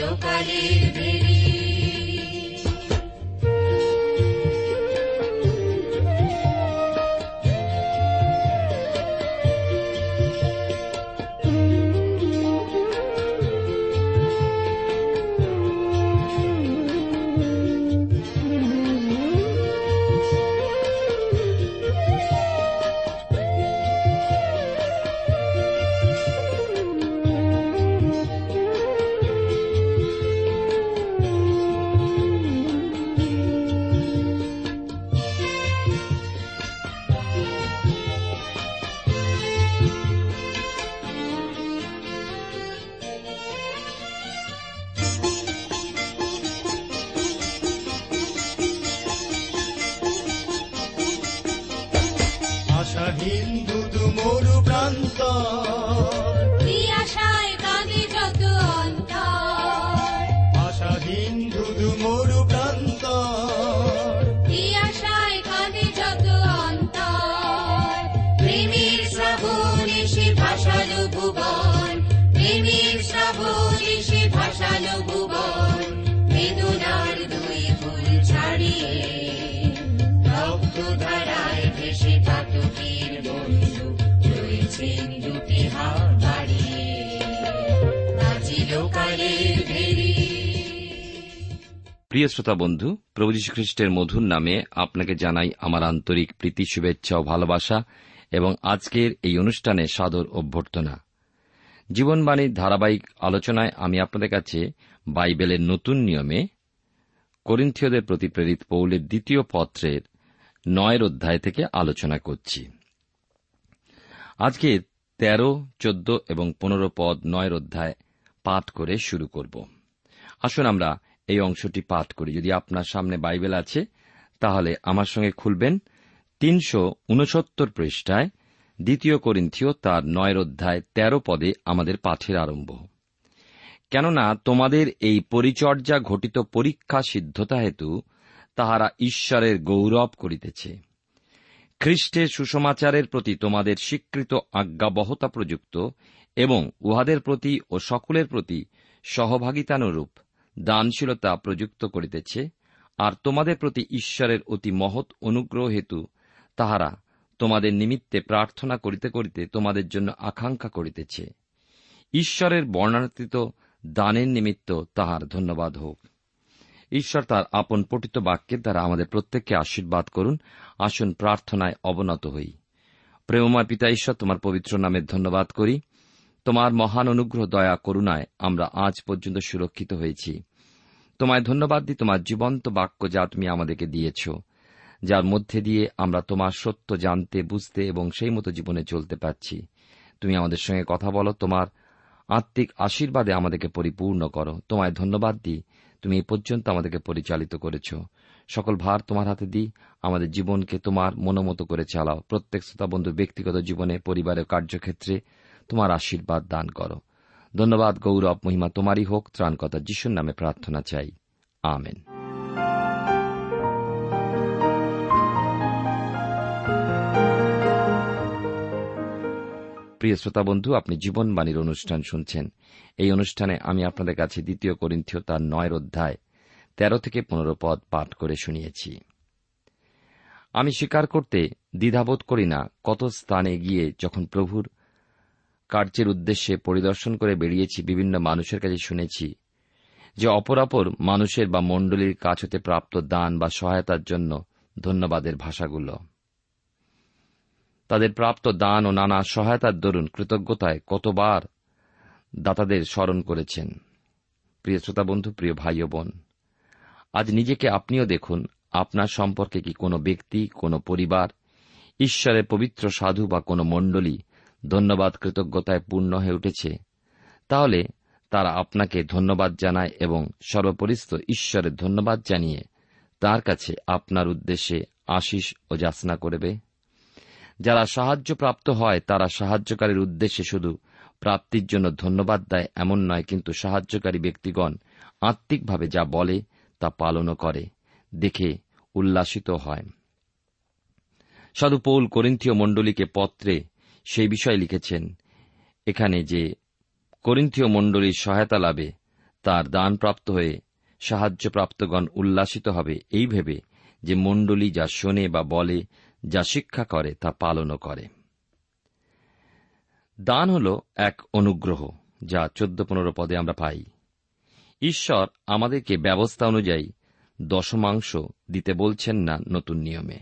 বাজিল কালের ভেরি প্রিয় শ্রোতা বন্ধু, প্রভু যীশু খ্রিস্টের মধুর নামে আপনাকে জানাই আমার আন্তরিক প্রীতি, শুভেচ্ছা ও ভালোবাসা এবং আজকের এই অনুষ্ঠানে সাদর অভ্যর্থনা। জীবনবাণীর ধারাবাহিক আলোচনায় আমি আপনাদের কাছে বাইবেলের নতুন নিয়মে করিন্থীয়দের প্রতি প্রেরিত পৌলের দ্বিতীয় পত্রের নয়ের অধ্যায় থেকে আলোচনা করছি। আজকে তেরো, চোদ্দ এবং পনেরো পদ নয়ের অধ্যায় পাঠ করে শুরু করব। আসুন আমরা এই অংশটি পাঠ করি। যদি আপনার সামনে বাইবেল আছে, তাহলে আমার সঙ্গে খুলবেন তিনশো উনসত্তর পৃষ্ঠায় দ্বিতীয় করিন্থীয় তার নয়ের অধ্যায় তেরো পদে আমাদের পাঠের আরম্ভ। কেননা তোমাদের এই পরিচর্যা ঘটিত পরীক্ষা সিদ্ধতা হেতু তাহারা ঈশ্বরের গৌরব করিতেছে। খ্রিস্টের সুসমাচারের প্রতি তোমাদের স্বীকৃত আজ্ঞাবহতা প্রযুক্ত এবং উহাদের প্রতি ও সকলের প্রতি সহভাগিতানুরূপ দানশীলতা প্রযুক্ত করিতেছে, আর তোমাদের প্রতি ঈশ্বরের অতি মহৎ অনুগ্রহ হেতু তাহারা তোমাদের নিমিত্তে প্রার্থনা করিতে করিতে তোমাদের জন্য আকাঙ্ক্ষা করিতেছে। ঈশ্বরের বর্ণাতীত দানের নিমিত্ত তাহার ধন্যবাদ হোক। ঈশ্বর তার আপন পঠিত বাক্যের দ্বারা আমাদের প্রত্যেককে আশীর্বাদ করুন, আসুন প্রার্থনায় অবনত হই। প্রেমময় পিতা ঈশ্বর, তোমার পবিত্র নামের ধন্যবাদ করি। তোমার মহান অনুগ্রহ, দয়া, করুণায় আমরা আজ পর্যন্ত সুরক্ষিত হয়েছি। তোমায় ধন্যবাদ দিই তোমার জীবন্ত বাক্য যা তুমি আমাদেরকে দিয়েছ, যার মধ্যে দিয়ে আমরা তোমার সত্য জানতে, বুঝতে এবং সেই মতো জীবনে চলতে পারছি। তুমি আমাদের সঙ্গে কথা বলো, তোমার আত্মিক আশীর্বাদে আমাদেরকে পরিপূর্ণ করো। তোমায় ধন্যবাদ দিই তুমি এ পর্যন্ত আমাদেরকে পরিচালিত করেছ। সকল ভার তোমার হাতে দিই, আমাদের জীবনকে তোমার মনোমতো করে চালাও। প্রত্যেক শ্রোতা বন্ধু ব্যক্তিগত জীবনে, পরিবারের কার্যক্ষেত্রে তোমার আশীর্বাদ দান করো। ধন্যবাদ গৌরব, মহিমা তোমারই হোক ত্রাণকতা যিশুর নামে প্রার্থনা চাই। আমেন। প্রিয় শ্রোতা বন্ধু, আপনি জীবনবাণীর অনুষ্ঠান শুনছেন। এই অনুষ্ঠানে আমি আপনাদের কাছে দ্বিতীয় করিন্থীয় তার নয়ের অধ্যায় তেরো থেকে পনেরো পদ পাঠ করে শুনিয়েছি। আমি স্বীকার করতে দ্বিধাবোধ করি না কত স্থানে গিয়ে যখন প্রভুর কার্যের উদ্দেশ্যে পরিদর্শন করে বেরিয়েছি বিভিন্ন মানুষের কাছে শুনেছি যে অপরাপর মানুষের বা মণ্ডলীর কাছ হতে প্রাপ্ত দান বা সহায়তার জন্য ধন্যবাদের ভাষাগুলো। তাদের প্রাপ্ত দান ও নানা সহায়তার দরুন কৃতজ্ঞতায় কতবার দাতাদের স্মরণ করেছেন। প্রিয় শ্রোতা বন্ধু, প্রিয় ভাই ও বোন, আজ নিজেকে আপনিও দেখুন, আপনার সম্পর্কে কি কোনো ব্যক্তি, কোনো পরিবার, ঈশ্বরের পবিত্র সাধু বা কোনো মণ্ডলী ধন্যবাদ কৃতজ্ঞতায় পূর্ণ হয়ে উঠেছে। তাহলে তারা আপনাকে ধন্যবাদ জানায় এবং সর্বপরিস্থ ঈশ্বরের ধন্যবাদ জানিয়ে তার কাছে আপনার উদ্দেশ্যে আশিস ও যাচনা করবে। যারা সাহায্য প্রাপ্ত হয়, তারা সাহায্যকারীর উদ্দেশ্যে শুধু প্রাপ্তির জন্য ধন্যবাদ দেয় এমন নয়, কিন্তু সাহায্যকারী ব্যক্তিগণ আত্মিকভাবে যা বলে তা পালনও করে, দেখে উল্লাসিত হয়। সাধু পৌল করিন্থীয় মণ্ডলীকে পত্রে সেই বিষয়ে লিখেছেন, এখানে যে করিন্থীয় মণ্ডলীর সহায়তা লাভে তার দান প্রাপ্ত হয়ে সাহায্যপ্রাপ্তগণ উল্লাসিত হবে এই ভেবে যে মণ্ডলী যা শোনে বা বলে, যা শিক্ষা করে, তা পালনও করে। দান হল এক অনুগ্রহ, যা চোদ্দ পনেরো পদে আমরা পাই। ঈশ্বর আমাদেরকে ব্যবস্থা অনুযায়ী দশমাংশ দিতে বলছেন না নতুন নিয়মে।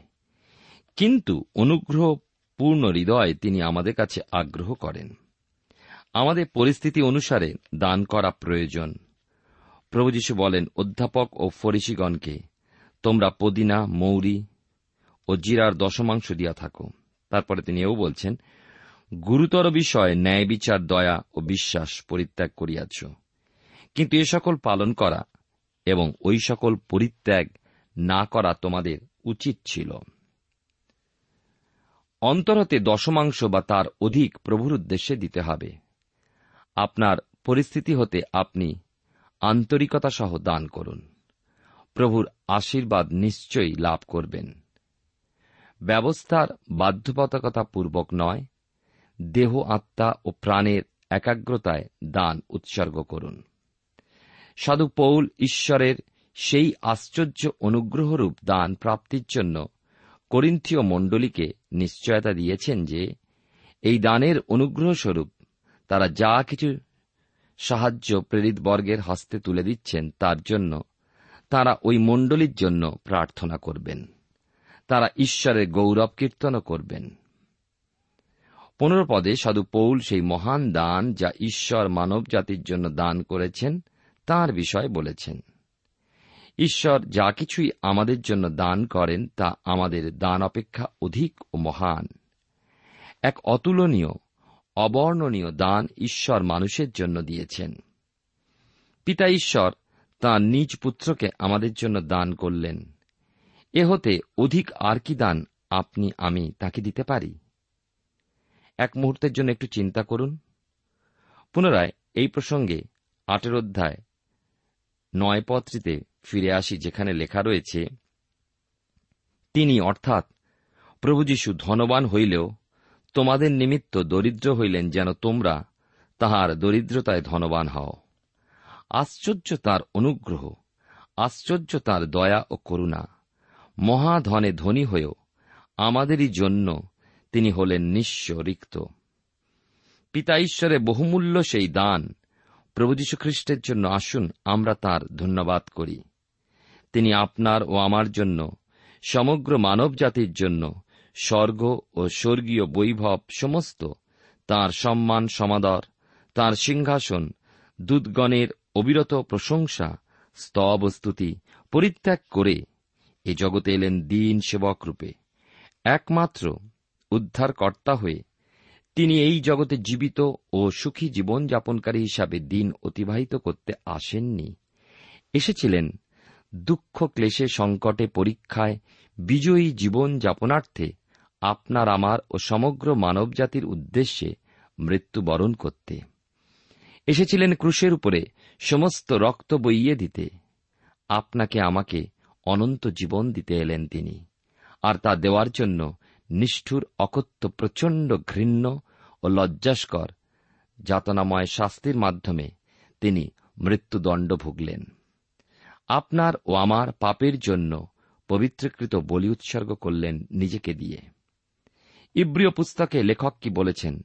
কিন্তু অনুগ্রহ পূর্ণ হৃদয়ে তিনি আমাদের কাছে আগ্রহ করেন। আমাদের পরিস্থিতি অনুসারে দান করা প্রয়োজন। প্রভু যীশু বলেন, অধ্যাপক ও ফরিসিগণকে, তোমরা পদিনা, মৌরি ও জিরার দশমাংশ দিয়া থাকো। তারপরে তিনি এও বলছেন, গুরুতর বিষয় ন্যায় বিচার, দয়া ও বিশ্বাস পরিত্যাগ করিয়াছ। কিন্তু এ সকল পালন করা এবং ওই সকল পরিত্যাগ না করা তোমাদের উচিত ছিল। অন্তরতে দশমাংশ বা তার অধিক প্রভুর উদ্দেশ্যে দিতে হবে। আপনার পরিস্থিতি হতে আপনি আন্তরিকতা সহ দান করুন। প্রভুর আশীর্বাদ নিশ্চয়ই লাভ করবেন। ব্যবস্থার বাধ্যবাধকতা পূর্বক নয়, দেহ, আত্মা ও প্রাণের একাগ্রতায় দান উৎসর্গ করুন। সাধু পৌল ঈশ্বরের সেই আশ্চর্য অনুগ্রহরূপ দান প্রাপ্তির জন্য করিন্থীয় মণ্ডলীকে নিশ্চয়তা দিয়েছেন যে, এই দানের অনুগ্রহস্বরূপ তারা যা কিছু সাহায্য প্রেরিত বর্গের হস্তে তুলে দিচ্ছেন তার জন্য তারা ওই মণ্ডলীর জন্য প্রার্থনা করবেন। তারা ঈশ্বরের গৌরব কীর্তনও করবেন। পনেরো পদে সাধু পৌল সেই মহান দান যা ঈশ্বর মানব জাতির জন্য দান করেছেন তার বিষয় বলেছেন। ঈশ্বর যা কিছুই আমাদের জন্য দান করেন তা আমাদের দান অপেক্ষা অধিক ও মহান। এক অতুলনীয়, অবর্ণনীয় দান ঈশ্বর মানুষের জন্য দিয়েছেন। পিতা ঈশ্বর তাঁর নিজ পুত্রকে আমাদের জন্য দান করলেন। এ হতে অধিক আর কি দান আপনি, আমি তাকে দিতে পারি? এক মুহূর্তের জন্য একটু চিন্তা করুন। পুনরায় এই প্রসঙ্গে আটের অধ্যায় নয় পত্রিতে ফিরে আসি, যেখানে লেখা রয়েছে, তিনি অর্থাৎ প্রভু যীশু ধনবান হইলেও তোমাদের নিমিত্ত দরিদ্র হইলেন যেন তোমরা তাহার দরিদ্রতায় ধনবান হও। আশ্চর্য তার অনুগ্রহ, আশ্চর্য তার দয়া ও করুণা। মহাধনে ধনী হয়েও আমাদেরই জন্য তিনি হলেন নিঃস্ব রিক্ত। পিতা ঈশ্বরে বহুমূল্য সেই দান প্রভু যীশু খ্রিস্টের জন্য। আসুন, আমরা তার ধন্যবাদ করি। তিনি আপনার ও আমার জন্য, সমগ্র মানব জাতির জন্য, স্বর্গ ও স্বর্গীয় বৈভব সমস্ত, তার সম্মান সমাদর, তার সিংহাসন দুধগণের অবিরত প্রশংসা, স্তব স্তুতি পরিত্যাগ করে এ জগতে এলেন দিন সেবক রূপে। একমাত্র উদ্ধারকর্তা হয়ে তিনি এই জগতে জীবিত ও সুখী জীবন যাপনকারী হিসাবে দিন অতিবাহিত করতে আসেননি। এসেছিলেন দুঃখ ক্লেশে সংকটে পরীক্ষায় বিজয়ী জীবন যাপনার্থে আপনার, আমার ও সমগ্র মানবজাতির উদ্দেশ্যে মৃত্যুবরণ করতে। এসেছিলেন ক্রুশের উপরে সমস্ত রক্ত বইয়ে দিতে। আপনাকে, আমাকে অনন্ত জীবন দিতে এলেন তিনি। আর তা দেওয়ার জন্য নিষ্ঠুর, অকথ্য, প্রচণ্ড ঘৃণ্য ও লজ্জাস্কর যাতনাময় শাস্তির মাধ্যমে তিনি মৃত্যুদণ্ড ভুগলেন। আপনার ও আমার পাপের জন্য পবিত্রকৃত বলি উৎসর্গ করলেন নিজেকে দিয়ে। ইব্রিয় পুস্তকে লেখক কি বলেছেন?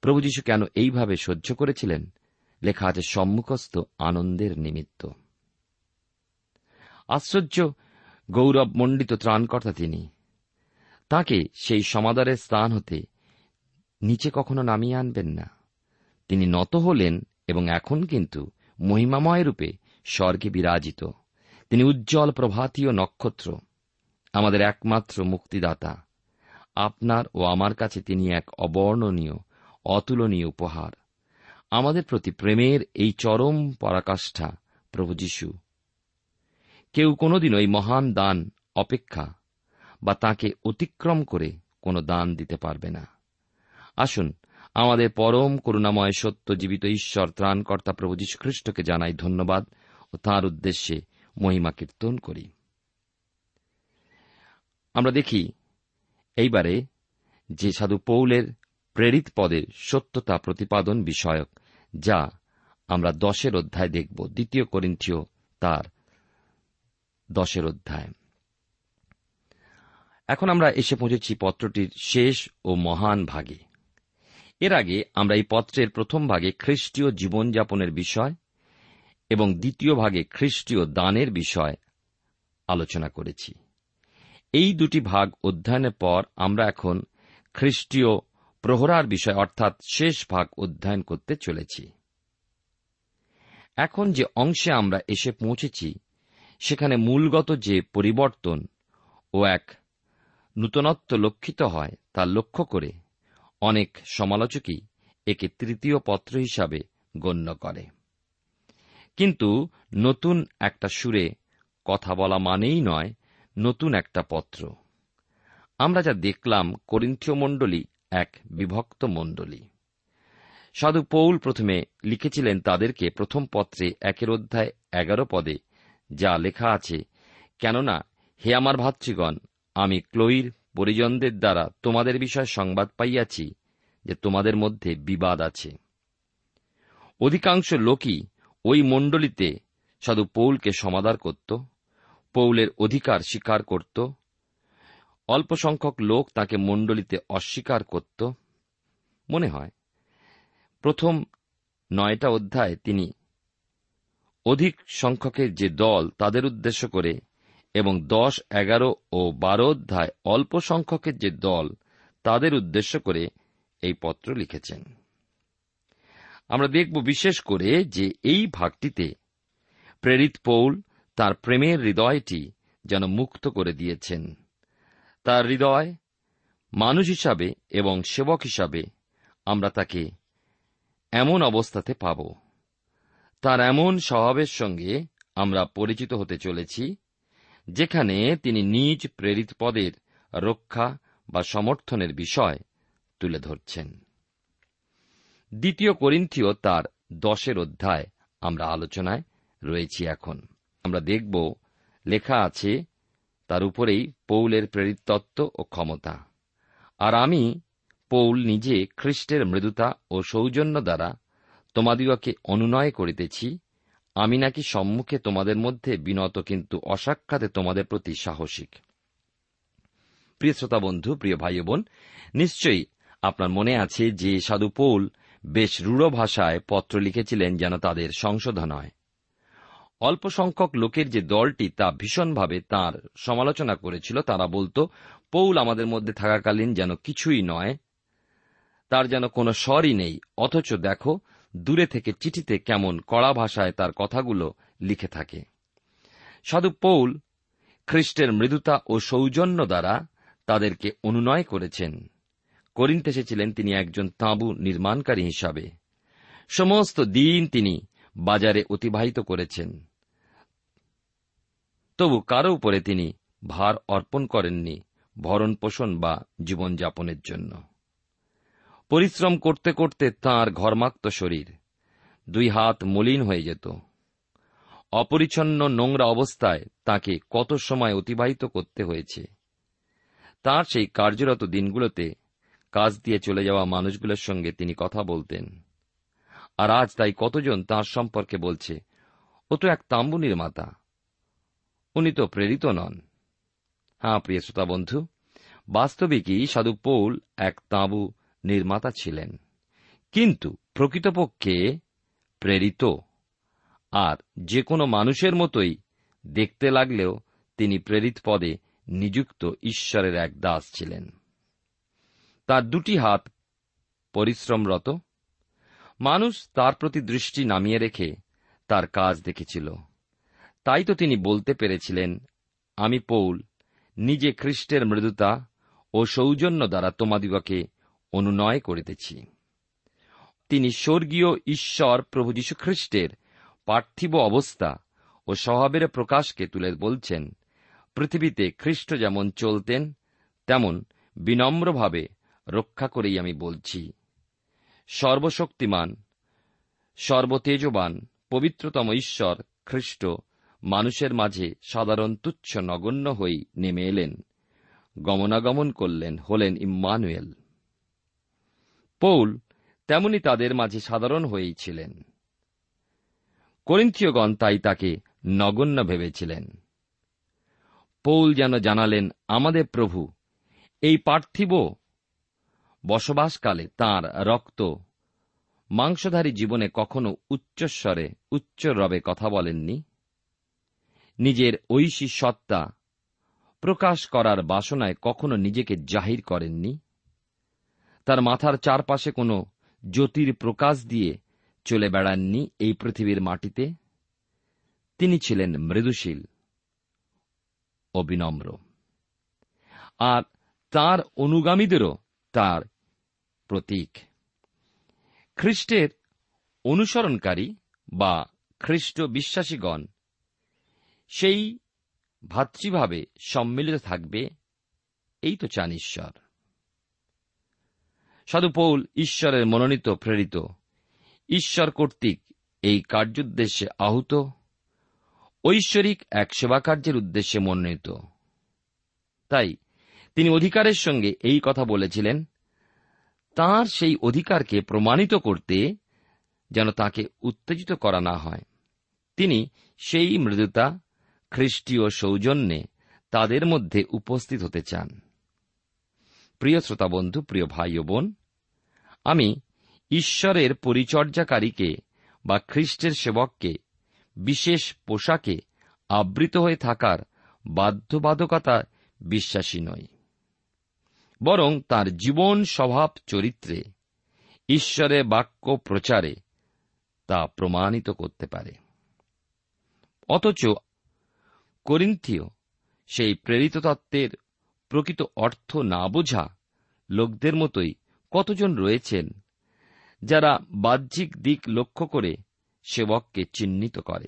প্রভু যীশু কেন এইভাবে সহ্য করেছিলেন? লেখা আছে, সম্মুখস্থ আনন্দের নিমিত্ত। আশ্চর্য গৌরব মণ্ডিত ত্রাণকর্তা তিনি। তাকে সেই সমাদরের স্থান হতে নিচে কখনো নামিয়ে আনবেন না। তিনি নত হলেন এবং এখন কিন্তু মহিমাময় রূপে স্বর্গে বিরাজিত। তিনি উজ্জ্বল প্রভাতীয় নক্ষত্র, আমাদের একমাত্র মুক্তিদাতা। আপনার ও আমার কাছে তিনি এক অবর্ণনীয়, অতুলনীয় উপহার। আমাদের প্রতি প্রেমের এই চরম পরাকাষ্ঠা, প্রভু যীশু। কেউ কোনোদিন ওই মহান দান অপেক্ষা বা তাকে অতিক্রম করে কোনো দান দিতে পারবে না। আসুন, আমাদের পরম করুণাময় সত্য জীবিত ঈশ্বর, ত্রাণকর্তা প্রভু যীশু খ্রিস্টকে জানাই ধন্যবাদ। ও তাঁর উদ্দেশ্যে মহিমা কীর্তন করি। আমরা দেখি, এইবারে যে সাধু পৌলের প্রেরিত পদের সত্যতা প্রতিপাদন বিষয়ক, যা আমরা দশের অধ্যায় দেখব, দ্বিতীয় করিন্থীয় তার দশের অধ্যায়। এখন আমরা এসে পৌঁছেছি পত্রটির শেষ ও মহান ভাগে। এর আগে আমরা এই পত্রের প্রথম ভাগে খ্রিস্টীয় জীবনযাপনের বিষয় এবং দ্বিতীয় ভাগে খ্রিস্টীয় দানের বিষয় আলোচনা করেছি। এই দুটি ভাগ অধ্যয়নের পর আমরা এখন খ্রিস্টীয় প্রহরার বিষয়, অর্থাৎ শেষ ভাগ অধ্যয়ন করতে চলেছি। এখন যে অংশে আমরা এসে পৌঁছেছি, সেখানে মূলগত যে পরিবর্তন ও এক নূতনত্ব লক্ষিত হয়, তা লক্ষ্য করে অনেক সমালোচকই একে তৃতীয় পত্র হিসাবে গণ্য করে। কিন্তু নতুন একটা সুরে কথা বলা মানেই নয়, নতুন একটা পত্র। আমরা যা দেখলাম করিন্থীয় মণ্ডলী এক বিভক্ত মণ্ডলী। সাধু পৌল প্রথমে লিখেছিলেন তাদেরকে প্রথম পত্রে একের অধ্যায় এগারো পদে, যা লেখা আছে, কেননা, হে আমার ভাতৃগণ, আমি ক্লোইর পরিজনদের দ্বারা তোমাদের বিষয়ে সংবাদ পাইয়াছি যে তোমাদের মধ্যে বিবাদ আছে। অধিকাংশ লোকই ওই মণ্ডলীতে সাধু পৌলকে সমাদার করত, পৌলের অধিকার স্বীকার করত, অল্প সংখ্যক লোক তাকে মণ্ডলীতে অস্বীকার করত। মনে হয়, প্রথম নয়টা অধ্যায় তিনি অধিক সংখ্যকের যে দল তাদের উদ্দেশ্য করে এবং দশ, এগারো ও বারো অধ্যায় অল্প সংখ্যকের যে দল তাদের উদ্দেশ্য করে এই পত্র লিখেছেন। আমরা দেখব বিশেষ করে যে এই ভাগটিতে প্রেরিত পৌল তার প্রেমের হৃদয়টি যেন মুক্ত করে দিয়েছেন। তার হৃদয় মানুষ হিসাবে এবং সেবক হিসাবে আমরা তাকে এমন অবস্থাতে পাব। তার এমন স্বভাবের সঙ্গে আমরা পরিচিত হতে চলেছি, যেখানে তিনি নিজ প্রেরিত পদের রক্ষা বা সমর্থনের বিষয় তুলে ধরছেন। দ্বিতীয় করিন্থীয় তার দশের অধ্যায় আমরা আলোচনায় রয়েছি এখন। আমরা দেখব, লেখা আছে, তার উপরেই পৌলের প্রেরিত তত্ত্ব ও ক্ষমতা। আর আমি, পৌল নিজে খ্রিস্টের মৃদুতা ও সৌজন্য দ্বারা তোমাদিগকে অনুনয় করিতেছি, আমি নাকি সম্মুখে তোমাদের মধ্যে বিনত কিন্তু অসাক্ষাতে তোমাদের প্রতি সাহসিক। প্রিয় শ্রোতা বন্ধু, প্রিয় ভাই বোন, নিশ্চয়ই আপনার মনে আছে যে সাধু পৌল বেশ রূঢ় ভাষায় পত্র লিখেছিলেন যেন তাদের সংশোধন হয়। অল্প সংখ্যক লোকের যে দলটি তা ভীষণভাবে তার সমালোচনা করেছিল, তারা বলতো, পৌল আমাদের মধ্যে থাকাকালীন যেন কিছুই নয়। তার যেন কোনো স্বরই নেই। অথচ দেখো, দূরে থেকে চিঠিতে কেমন কড়া ভাষায় তার কথাগুলো লিখে থাকে। সাধু পৌল খ্রিস্টের মৃদুতা ও সৌজন্য দ্বারা তাদেরকে অনুনয় করেছেন। করিন্তে এসেছিলেন তিনি একজন তাঁবু নির্মাণকারী হিসাবে। সমস্ত দিন তিনি বাজারে অতিবাহিত করেছেন। তবু কারও উপরে তিনি ভার অর্পণ করেননি ভরণ পোষণ বা জীবনযাপনের জন্য। পরিশ্রম করতে করতে তাঁর ঘর্মাক্ত শরীর দুই হাত মলিন হয়ে যেত। অপরিচ্ছন্ন নোংরা অবস্থায় তাকে কত সময় অতিবাহিত করতে হয়েছে? তার সেই কার্যরত দিনগুলোতে কাজ দিয়ে চলে যাওয়া মানুষগুলোর সঙ্গে তিনি কথা বলতেন। আর আজ তাই কতজন তাঁর সম্পর্কে বলছে, ও তো এক তাম্বু নির্মাতা উনি তো প্রেরিত নন। হ্যাঁ প্রিয় শ্রোতা বন্ধু, বাস্তবিকই সাধু পৌল এক তাঁবু নির্মাতা ছিলেন। কিন্তু প্রকৃতপক্ষে প্রেরিত। আর যে কোনো মানুষের মতোই দেখতে লাগলেও তিনি প্রেরিত পদে নিযুক্ত ঈশ্বরের এক দাস ছিলেন। তার দুটি হাত পরিশ্রমরত। মানুষ তার প্রতি দৃষ্টি নামিয়ে রেখে তার কাজ দেখেছিল। তাই তো তিনি বলতে পেরেছিলেন, আমি পৌল, নিজে খ্রিস্টের মৃদুতা ও সৌজন্য দ্বারা তোমাদিগকে অনুনয় করিতেছি। তিনি স্বর্গীয় ঈশ্বর প্রভু যীশু খ্রিস্টের পার্থিব অবস্থা ও স্বভাবের প্রকাশকে তুলে বলছেন, পৃথিবীতে খ্রিস্ট যেমন চলতেন, তেমন বিনম্রভাবে রক্ষা করেই আমি বলছি। সর্বশক্তিমান, সর্বতেজবান, পবিত্রতম ঈশ্বর খ্রিস্ট মানুষের মাঝে সাধারণ তুচ্ছ নগণ্য হয়ে নেমে এলেন। গমনাগমন করলেন, হলেন ইম্মানুয়েল। পৌল তেমনি তাদের মাঝে সাধারণ হয়েই ছিলেন। করিন্থীয়গণ তাই তাকে নগণ্য ভেবেছিলেন। পৌল যেন জানালেন, আমাদের প্রভু, এই পার্থিব বসবাসকালে তাঁর রক্ত মাংসধারী জীবনে কখনো উচ্চস্বরে উচ্চ রবে কথা বলেননি। নিজের ঐশী সত্তা প্রকাশ করার বাসনায় কখনো নিজেকে জাহির করেননি। তার মাথার চারপাশে কোনো জ্যোতির প্রকাশ দিয়ে চলে বেড়াননি এই পৃথিবীর মাটিতে। তিনি ছিলেন মৃদুশীল ও বিনম্র আর তার অনুগামীদেরও তার প্রতীক। খ্রিস্টের অনুসরণকারী বা খ্রিস্ট বিশ্বাসীগণ সেই ভাতৃভাবে সম্মিলিত থাকবে, এই তো চান ঈশ্বর। সাধুপৌল ঈশ্বরের মনোনীত প্রেরিত, ঈশ্বর কর্তৃক এই কার্যোদ্দেশ্যে আহুত, ঐশ্বরিক এক সেবাকার্যের উদ্দেশ্যে মনোনীত। তাই তিনি অধিকারের সঙ্গে এই কথা বলেছিলেন তার সেই অধিকারকে প্রমাণিত করতে যেন তাকে উত্তেজিত করা না হয়। তিনি সেই মৃদুতা, খ্রিস্টীয় সৌজন্যে তাদের মধ্যে উপস্থিত হতে চান। প্রিয় শ্রোতা বন্ধু প্রিয় ভাই ও বোন, আমি ঈশ্বরের পরিচর্যাকারীকে বা খ্রিস্টের সেবককে, বিশেষ পোশাকে আবৃত হয়ে থাকার বাধ্যবাধকতা বিশ্বাসী নই। বরং তার জীবন স্বভাব চরিত্রে ঈশ্বরের বাক্য প্রচারে তা প্রমাণিত করতে পারে। অথচ করিন্থীয় সেই প্রেরিত তত্ত্বের প্রকৃত অর্থ না বোঝা লোকদের মতোই কতজন রয়েছেন যারা বাহ্যিক দিক লক্ষ্য করে সেবককে চিহ্নিত করে।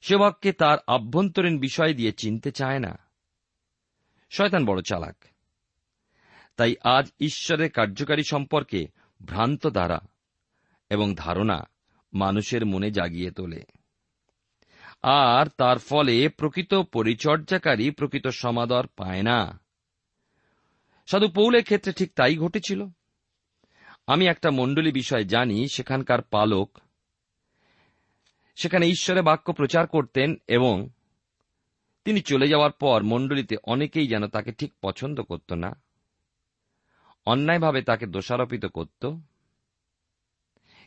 সেবককে তার আভ্যন্তরীণ বিষয় দিয়ে চিনতে চায় না। শয়তান বড় চালাক। তাই আজ ঈশ্বরের কার্যকারী সম্পর্কে ভ্রান্ত দ্বারা এবং ধারণা মানুষের মনে জাগিয়ে তোলে। আর তার ফলে প্রকৃত পরিচর্যাকারী প্রকৃত সমাদর পায় না। সাধু পৌলের ক্ষেত্রে ঠিক তাই ঘটেছিল। আমি একটা মণ্ডলী বিষয় জানি, সেখানকার পালক, সেখানে ঈশ্বরে বাক্য প্রচার করতেন এবং তিনি চলে যাওয়ার পর মণ্ডলীতে অনেকেই যেন তাকে ঠিক পছন্দ করত না, অন্যায়ভাবে তাকে দোষারোপিত করত।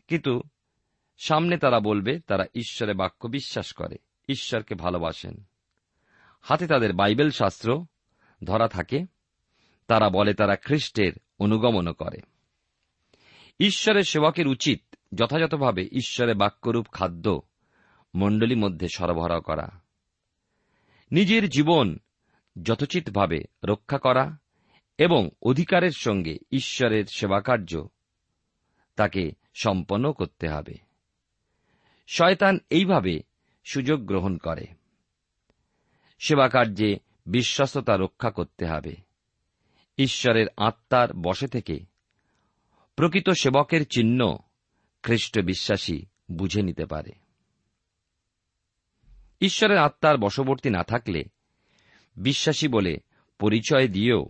কিন্তু সামনে তারা বলবে, তারা ঈশ্বরে বাক্য বিশ্বাস করে, ঈশ্বরকে ভালোবাসেন। হাতে তাদের বাইবেল শাস্ত্র ধরা থাকে, তারা বলে তারা খ্রিস্টের অনুগমন করে। ঈশ্বরের সেবকের উচিত যথাযথভাবে ঈশ্বরের বাক্যরূপ খাদ্য মণ্ডলী মধ্যে সরবরাহ করা। নিজের জীবন যথোচিতভাবে রক্ষা করা এবং অধিকারের সঙ্গে ঈশ্বরের সেবাকার্য তাকে সম্পন্ন করতে হবে। শয়তান এইভাবে সুযোগ গ্রহণ করে। সেবাকার্যে বিশ্বস্ততা রক্ষা করতে হবে। ঈশ্বরের আত্মার বসে থেকে প্রকৃত সেবকের চিহ্ন খ্রিস্ট বিশ্বাসী বুঝে নিতে পারে। ঈশ্বরের আত্মার বশবর্তী না থাকলে বিশ্বাসী বলে পরিচয় দিয়েও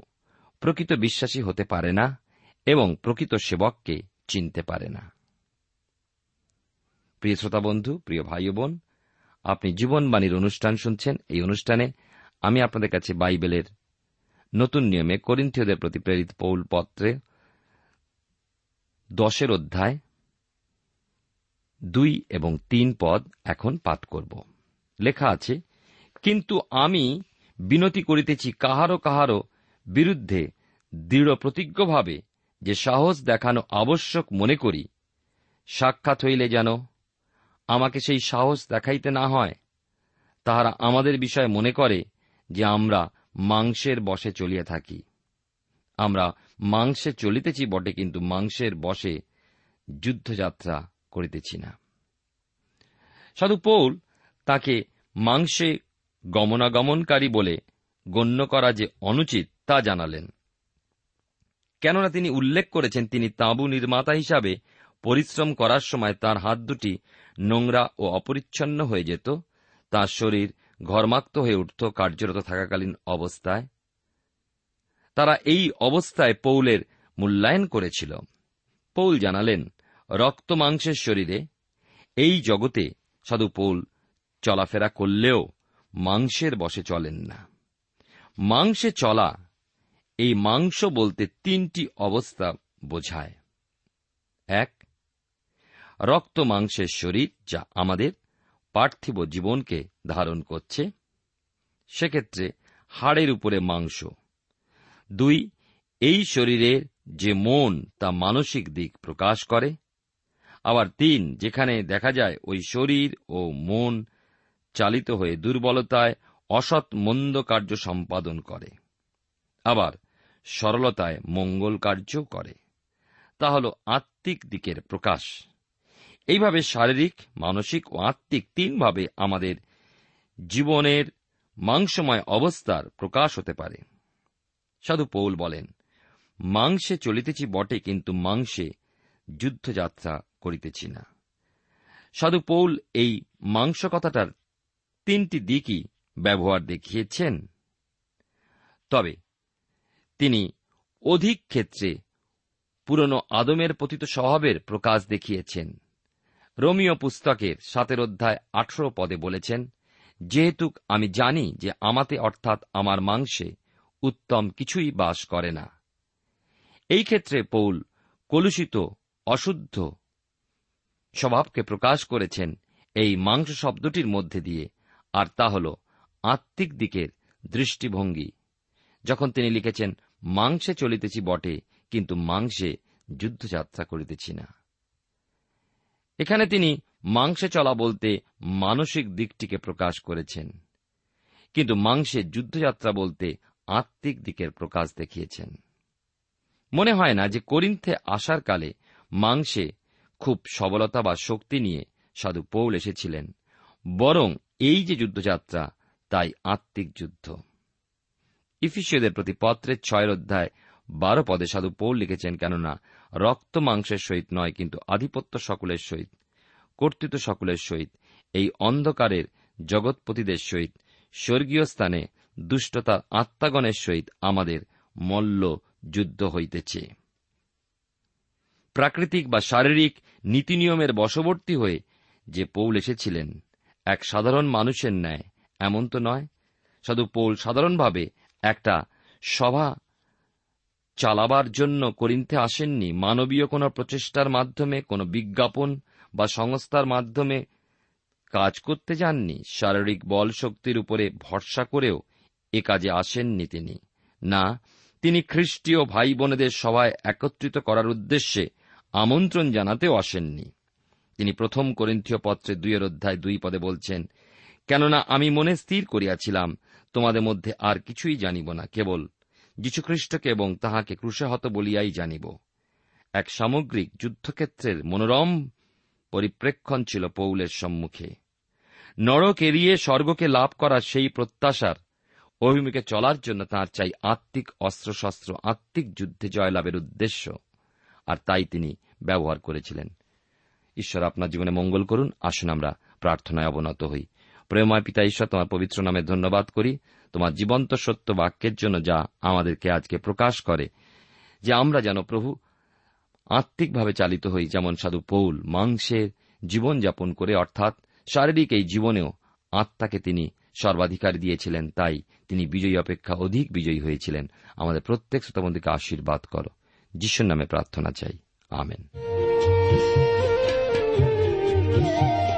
প্রকৃত বিশ্বাসী হতে পারে না এবং প্রকৃত সেবককে চিনতে পারে না। প্রিয় শ্রোতা বন্ধু, প্রিয় ভাই বোন, আপনি জীবনবাণীর অনুষ্ঠান শুনছেন। এই অনুষ্ঠানে আমি আপনাদের কাছে বাইবেলের নতুন নিয়মে করিন্থীয়দের প্রতি প্রেরিত পৌল পত্রে দশের অধ্যায় দুই এবং তিন পদ এখন পাঠ করব। লেখা আছে, কিন্তু আমি বিনতি করিতেছি কাহারও কাহারও বিরুদ্ধে দৃঢ় প্রতিজ্ঞভাবে যে সাহস দেখানো আবশ্যক মনে করি। সাক্ষাৎ হইলে যেন আমাকে সেই সাহস দেখাইতে না হয়। তাহারা আমাদের বিষয়ে মনে করে যে আমরা মাংসের বসে চলিয়া থাকি। আমরা মাংসে চলিতেছি বটে, কিন্তু মাংসের বসে যুদ্ধযাত্রা করিতেছি না। সাধু পৌল তাকে মাংসে গমনাগমনকারী বলে গণ্য করা যে অনুচিত তা জানালেন। কেননা তিনি উল্লেখ করেছেন, তিনি তাঁবু নির্মাতা হিসাবে পরিশ্রম করার সময় তার হাত দুটি নোংরা ও অপরিচ্ছন্ন হয়ে যেত, তার শরীর ঘর্মাক্ত হয়ে উঠত কার্যরত থাকাকালীন অবস্থায়। তারা এই অবস্থায় পৌলের মূল্যায়ন করেছিল। পৌল জানালেন, রক্ত মাংসের শরীরে এই জগতে সাধু পৌল চলাফেরা করলেও মাংসের বসে চলেন না। মাংসে চলা, এই মাংস বলতে তিনটি অবস্থা বোঝায়। এক, রক্ত মাংসের শরীর যা আমাদের পার্থিব জীবনকে ধারণ করছে। সেক্ষেত্রে হাড়ের উপরে মাংস। দুই, এই শরীরের যে মন তা মানসিক দিক প্রকাশ করে। আবার তিন, যেখানে দেখা যায় ওই শরীর ও মন চালিত হয়ে দুর্বলতায় অসৎ মন্দ কার্য সম্পাদন করে। আবার সরলতায় মঙ্গল কার্য করে। তা হল আত্মিক দিকের প্রকাশ। এইভাবে শারীরিক, মানসিক ও আত্মিক তিনভাবে আমাদের জীবনের মাংসময় অবস্থার প্রকাশ হতে পারে। সাধু পৌল বলেন, মাংসে চলিতেছি বটে, কিন্তু মাংসে যুদ্ধযাত্রা করিতেছি না। সাধু পৌল এই মাংস কথাটার তিনটি দিকই ব্যবহার দেখিয়েছেন। তবে তিনি অধিক ক্ষেত্রে পুরনো আদমের পতিত স্বভাবের প্রকাশ দেখিয়েছেন। রোমিও পুস্তকের সাতের অধ্যায় আঠেরো পদে বলেছেন, যেহেতু আমি জানি যে আমাতে অর্থাৎ আমার মাংসে উত্তম কিছুই বাস করে না। এই ক্ষেত্রে পৌল কলুষিত, অশুদ্ধ স্বভাবকে প্রকাশ করেছেন এই মাংস শব্দটির মধ্যে দিয়ে। আর তা হল আত্মিক দিকের দৃষ্টিভঙ্গি। যখন তিনি লিখেছেন, মাংসে চলিতেছি বটে, কিন্তু মাংসে যুদ্ধযাত্রা করিতেছি না। এখানে তিনি মাংসে চলা বলতে মানসিক দিকটিকে প্রকাশ করেছেন, কিন্তু মাংসে যুদ্ধযাত্রা বলতে আত্মিক দিকের প্রকাশ দেখিয়েছেন। মনে হয় না যে করিন্থে আসার কালে মাংসে খুব সবলতা বা শক্তি নিয়ে সাধু পৌল এসেছিলেন, বরং এই যে যুদ্ধযাত্রা, তাই আত্মিক যুদ্ধ। ইফিসীয়দের প্রতি পত্রের ছয়ের অধ্যায় বারো পদে সাধু পৌল লিখেছেন, কেননা রক্ত মাংসের সহিত নয়, কিন্তু আধিপত্য সকলের সহিত, কর্তৃত্ব সকলের সহিত, এই অন্ধকারের জগৎপতিদের সহিত, স্বর্গীয় স্থানে দুষ্টতার আত্মাগণের সহিত আমাদের মল্ল যুদ্ধ হইতেছে। প্রাকৃতিক বা শারীরিক নীতিনিয়মের বশবর্তী হয়ে যে পৌল এসেছিলেন এক সাধারণ মানুষের ন্যায়। এমন তো নয়। সাধু পৌল সাধারণভাবে একটা সভা চালাবার জন্য করিন্থে আসেননি। মানবীয় কোনো প্রচেষ্টার মাধ্যমে, কোনো বিজ্ঞাপন বা সংস্থার মাধ্যমে কাজ করতে যাননি। শারীরিক বল শক্তির উপরে ভরসা করেও এ কাজে আসেননি তিনি। না, তিনি খ্রিস্টীয় ভাই বোনেদের সভায় একত্রিত করার উদ্দেশ্যে আমন্ত্রণ জানাতেও আসেননি। তিনি প্রথম করিন্থীয় পত্রে দুইয়ের অধ্যায় দুই পদে বলছেন, কেননা আমি মনে স্থির করিয়াছিলাম, তোমাদের মধ্যে আর কিছুই জানিব না, কেবল যীশুখ্রিস্টকে এবং তাহাকে ক্রুশাহত বলিয়াই জানিব। এক সামগ্রিক যুদ্ধক্ষেত্রের মনোরম পরিপ্রেক্ষণ ছিল পৌলের সম্মুখে। নরক এড়িয়ে স্বর্গকে লাভ করার সেই প্রত্যাশার অভিমুখে চলার জন্য তাঁর চাই আত্মিক অস্ত্রশস্ত্র, আত্মিক যুদ্ধে জয়লাভের উদ্দেশ্য, আর তাই তিনি ব্যবহার করেছিলেন। ঈশ্বর আপনার জীবনে মঙ্গল করুন, আসুন আমরা প্রার্থনায় অবনত হই। প্রেময় পিতা ঈশ্বর, তোমার পবিত্র নামে ধন্যবাদ করি। তোমার জীবন্ত সত্য বাক্যের জন্য যা আমাদেরকে আজকে প্রকাশ করে, যে আমরা যেন প্রভু আত্মিকভাবে চালিত হই, যেমন সাধু পৌল, মাংসের জীবনযাপন করে, অর্থাৎ শারীরিক এই জীবনেও আত্মাকে তিনি সর্বাধিকার দিয়েছিলেন, তাই তিনি বিজয়ী অপেক্ষা অধিক বিজয়ী হয়েছিলেন। আমাদের প্রত্যেক শ্রোতাবন্ধীকে আশীর্বাদ করো। যিশুর নামে প্রার্থনা চাই। আমেন। Thank you.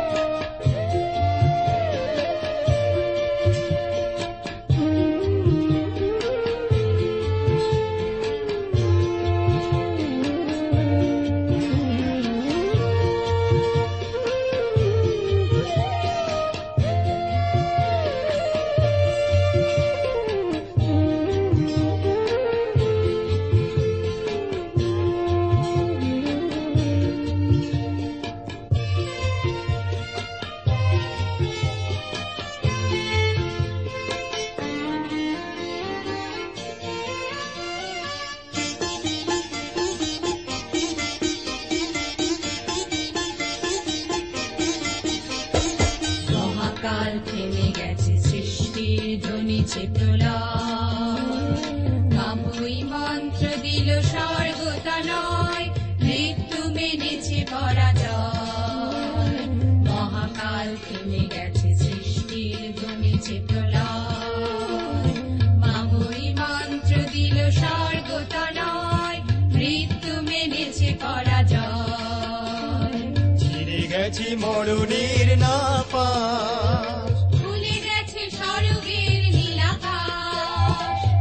না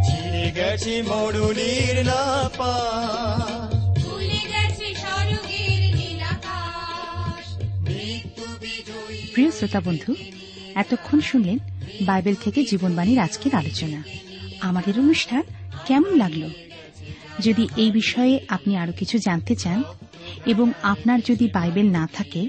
ভুলে গেছে মরুনির না বিজয়ী প্রিয় শ্রোতা বন্ধু এতক্ষণ শুনলেন বাইবেল থেকে জীবনবাণীর আজকের আলোচনা। আমাদের অনুষ্ঠান কেমন লাগল? যদি এই বিষয়ে আপনি আরও কিছু জানতে চান এবং আপনার যদি বাইবেল না থাকে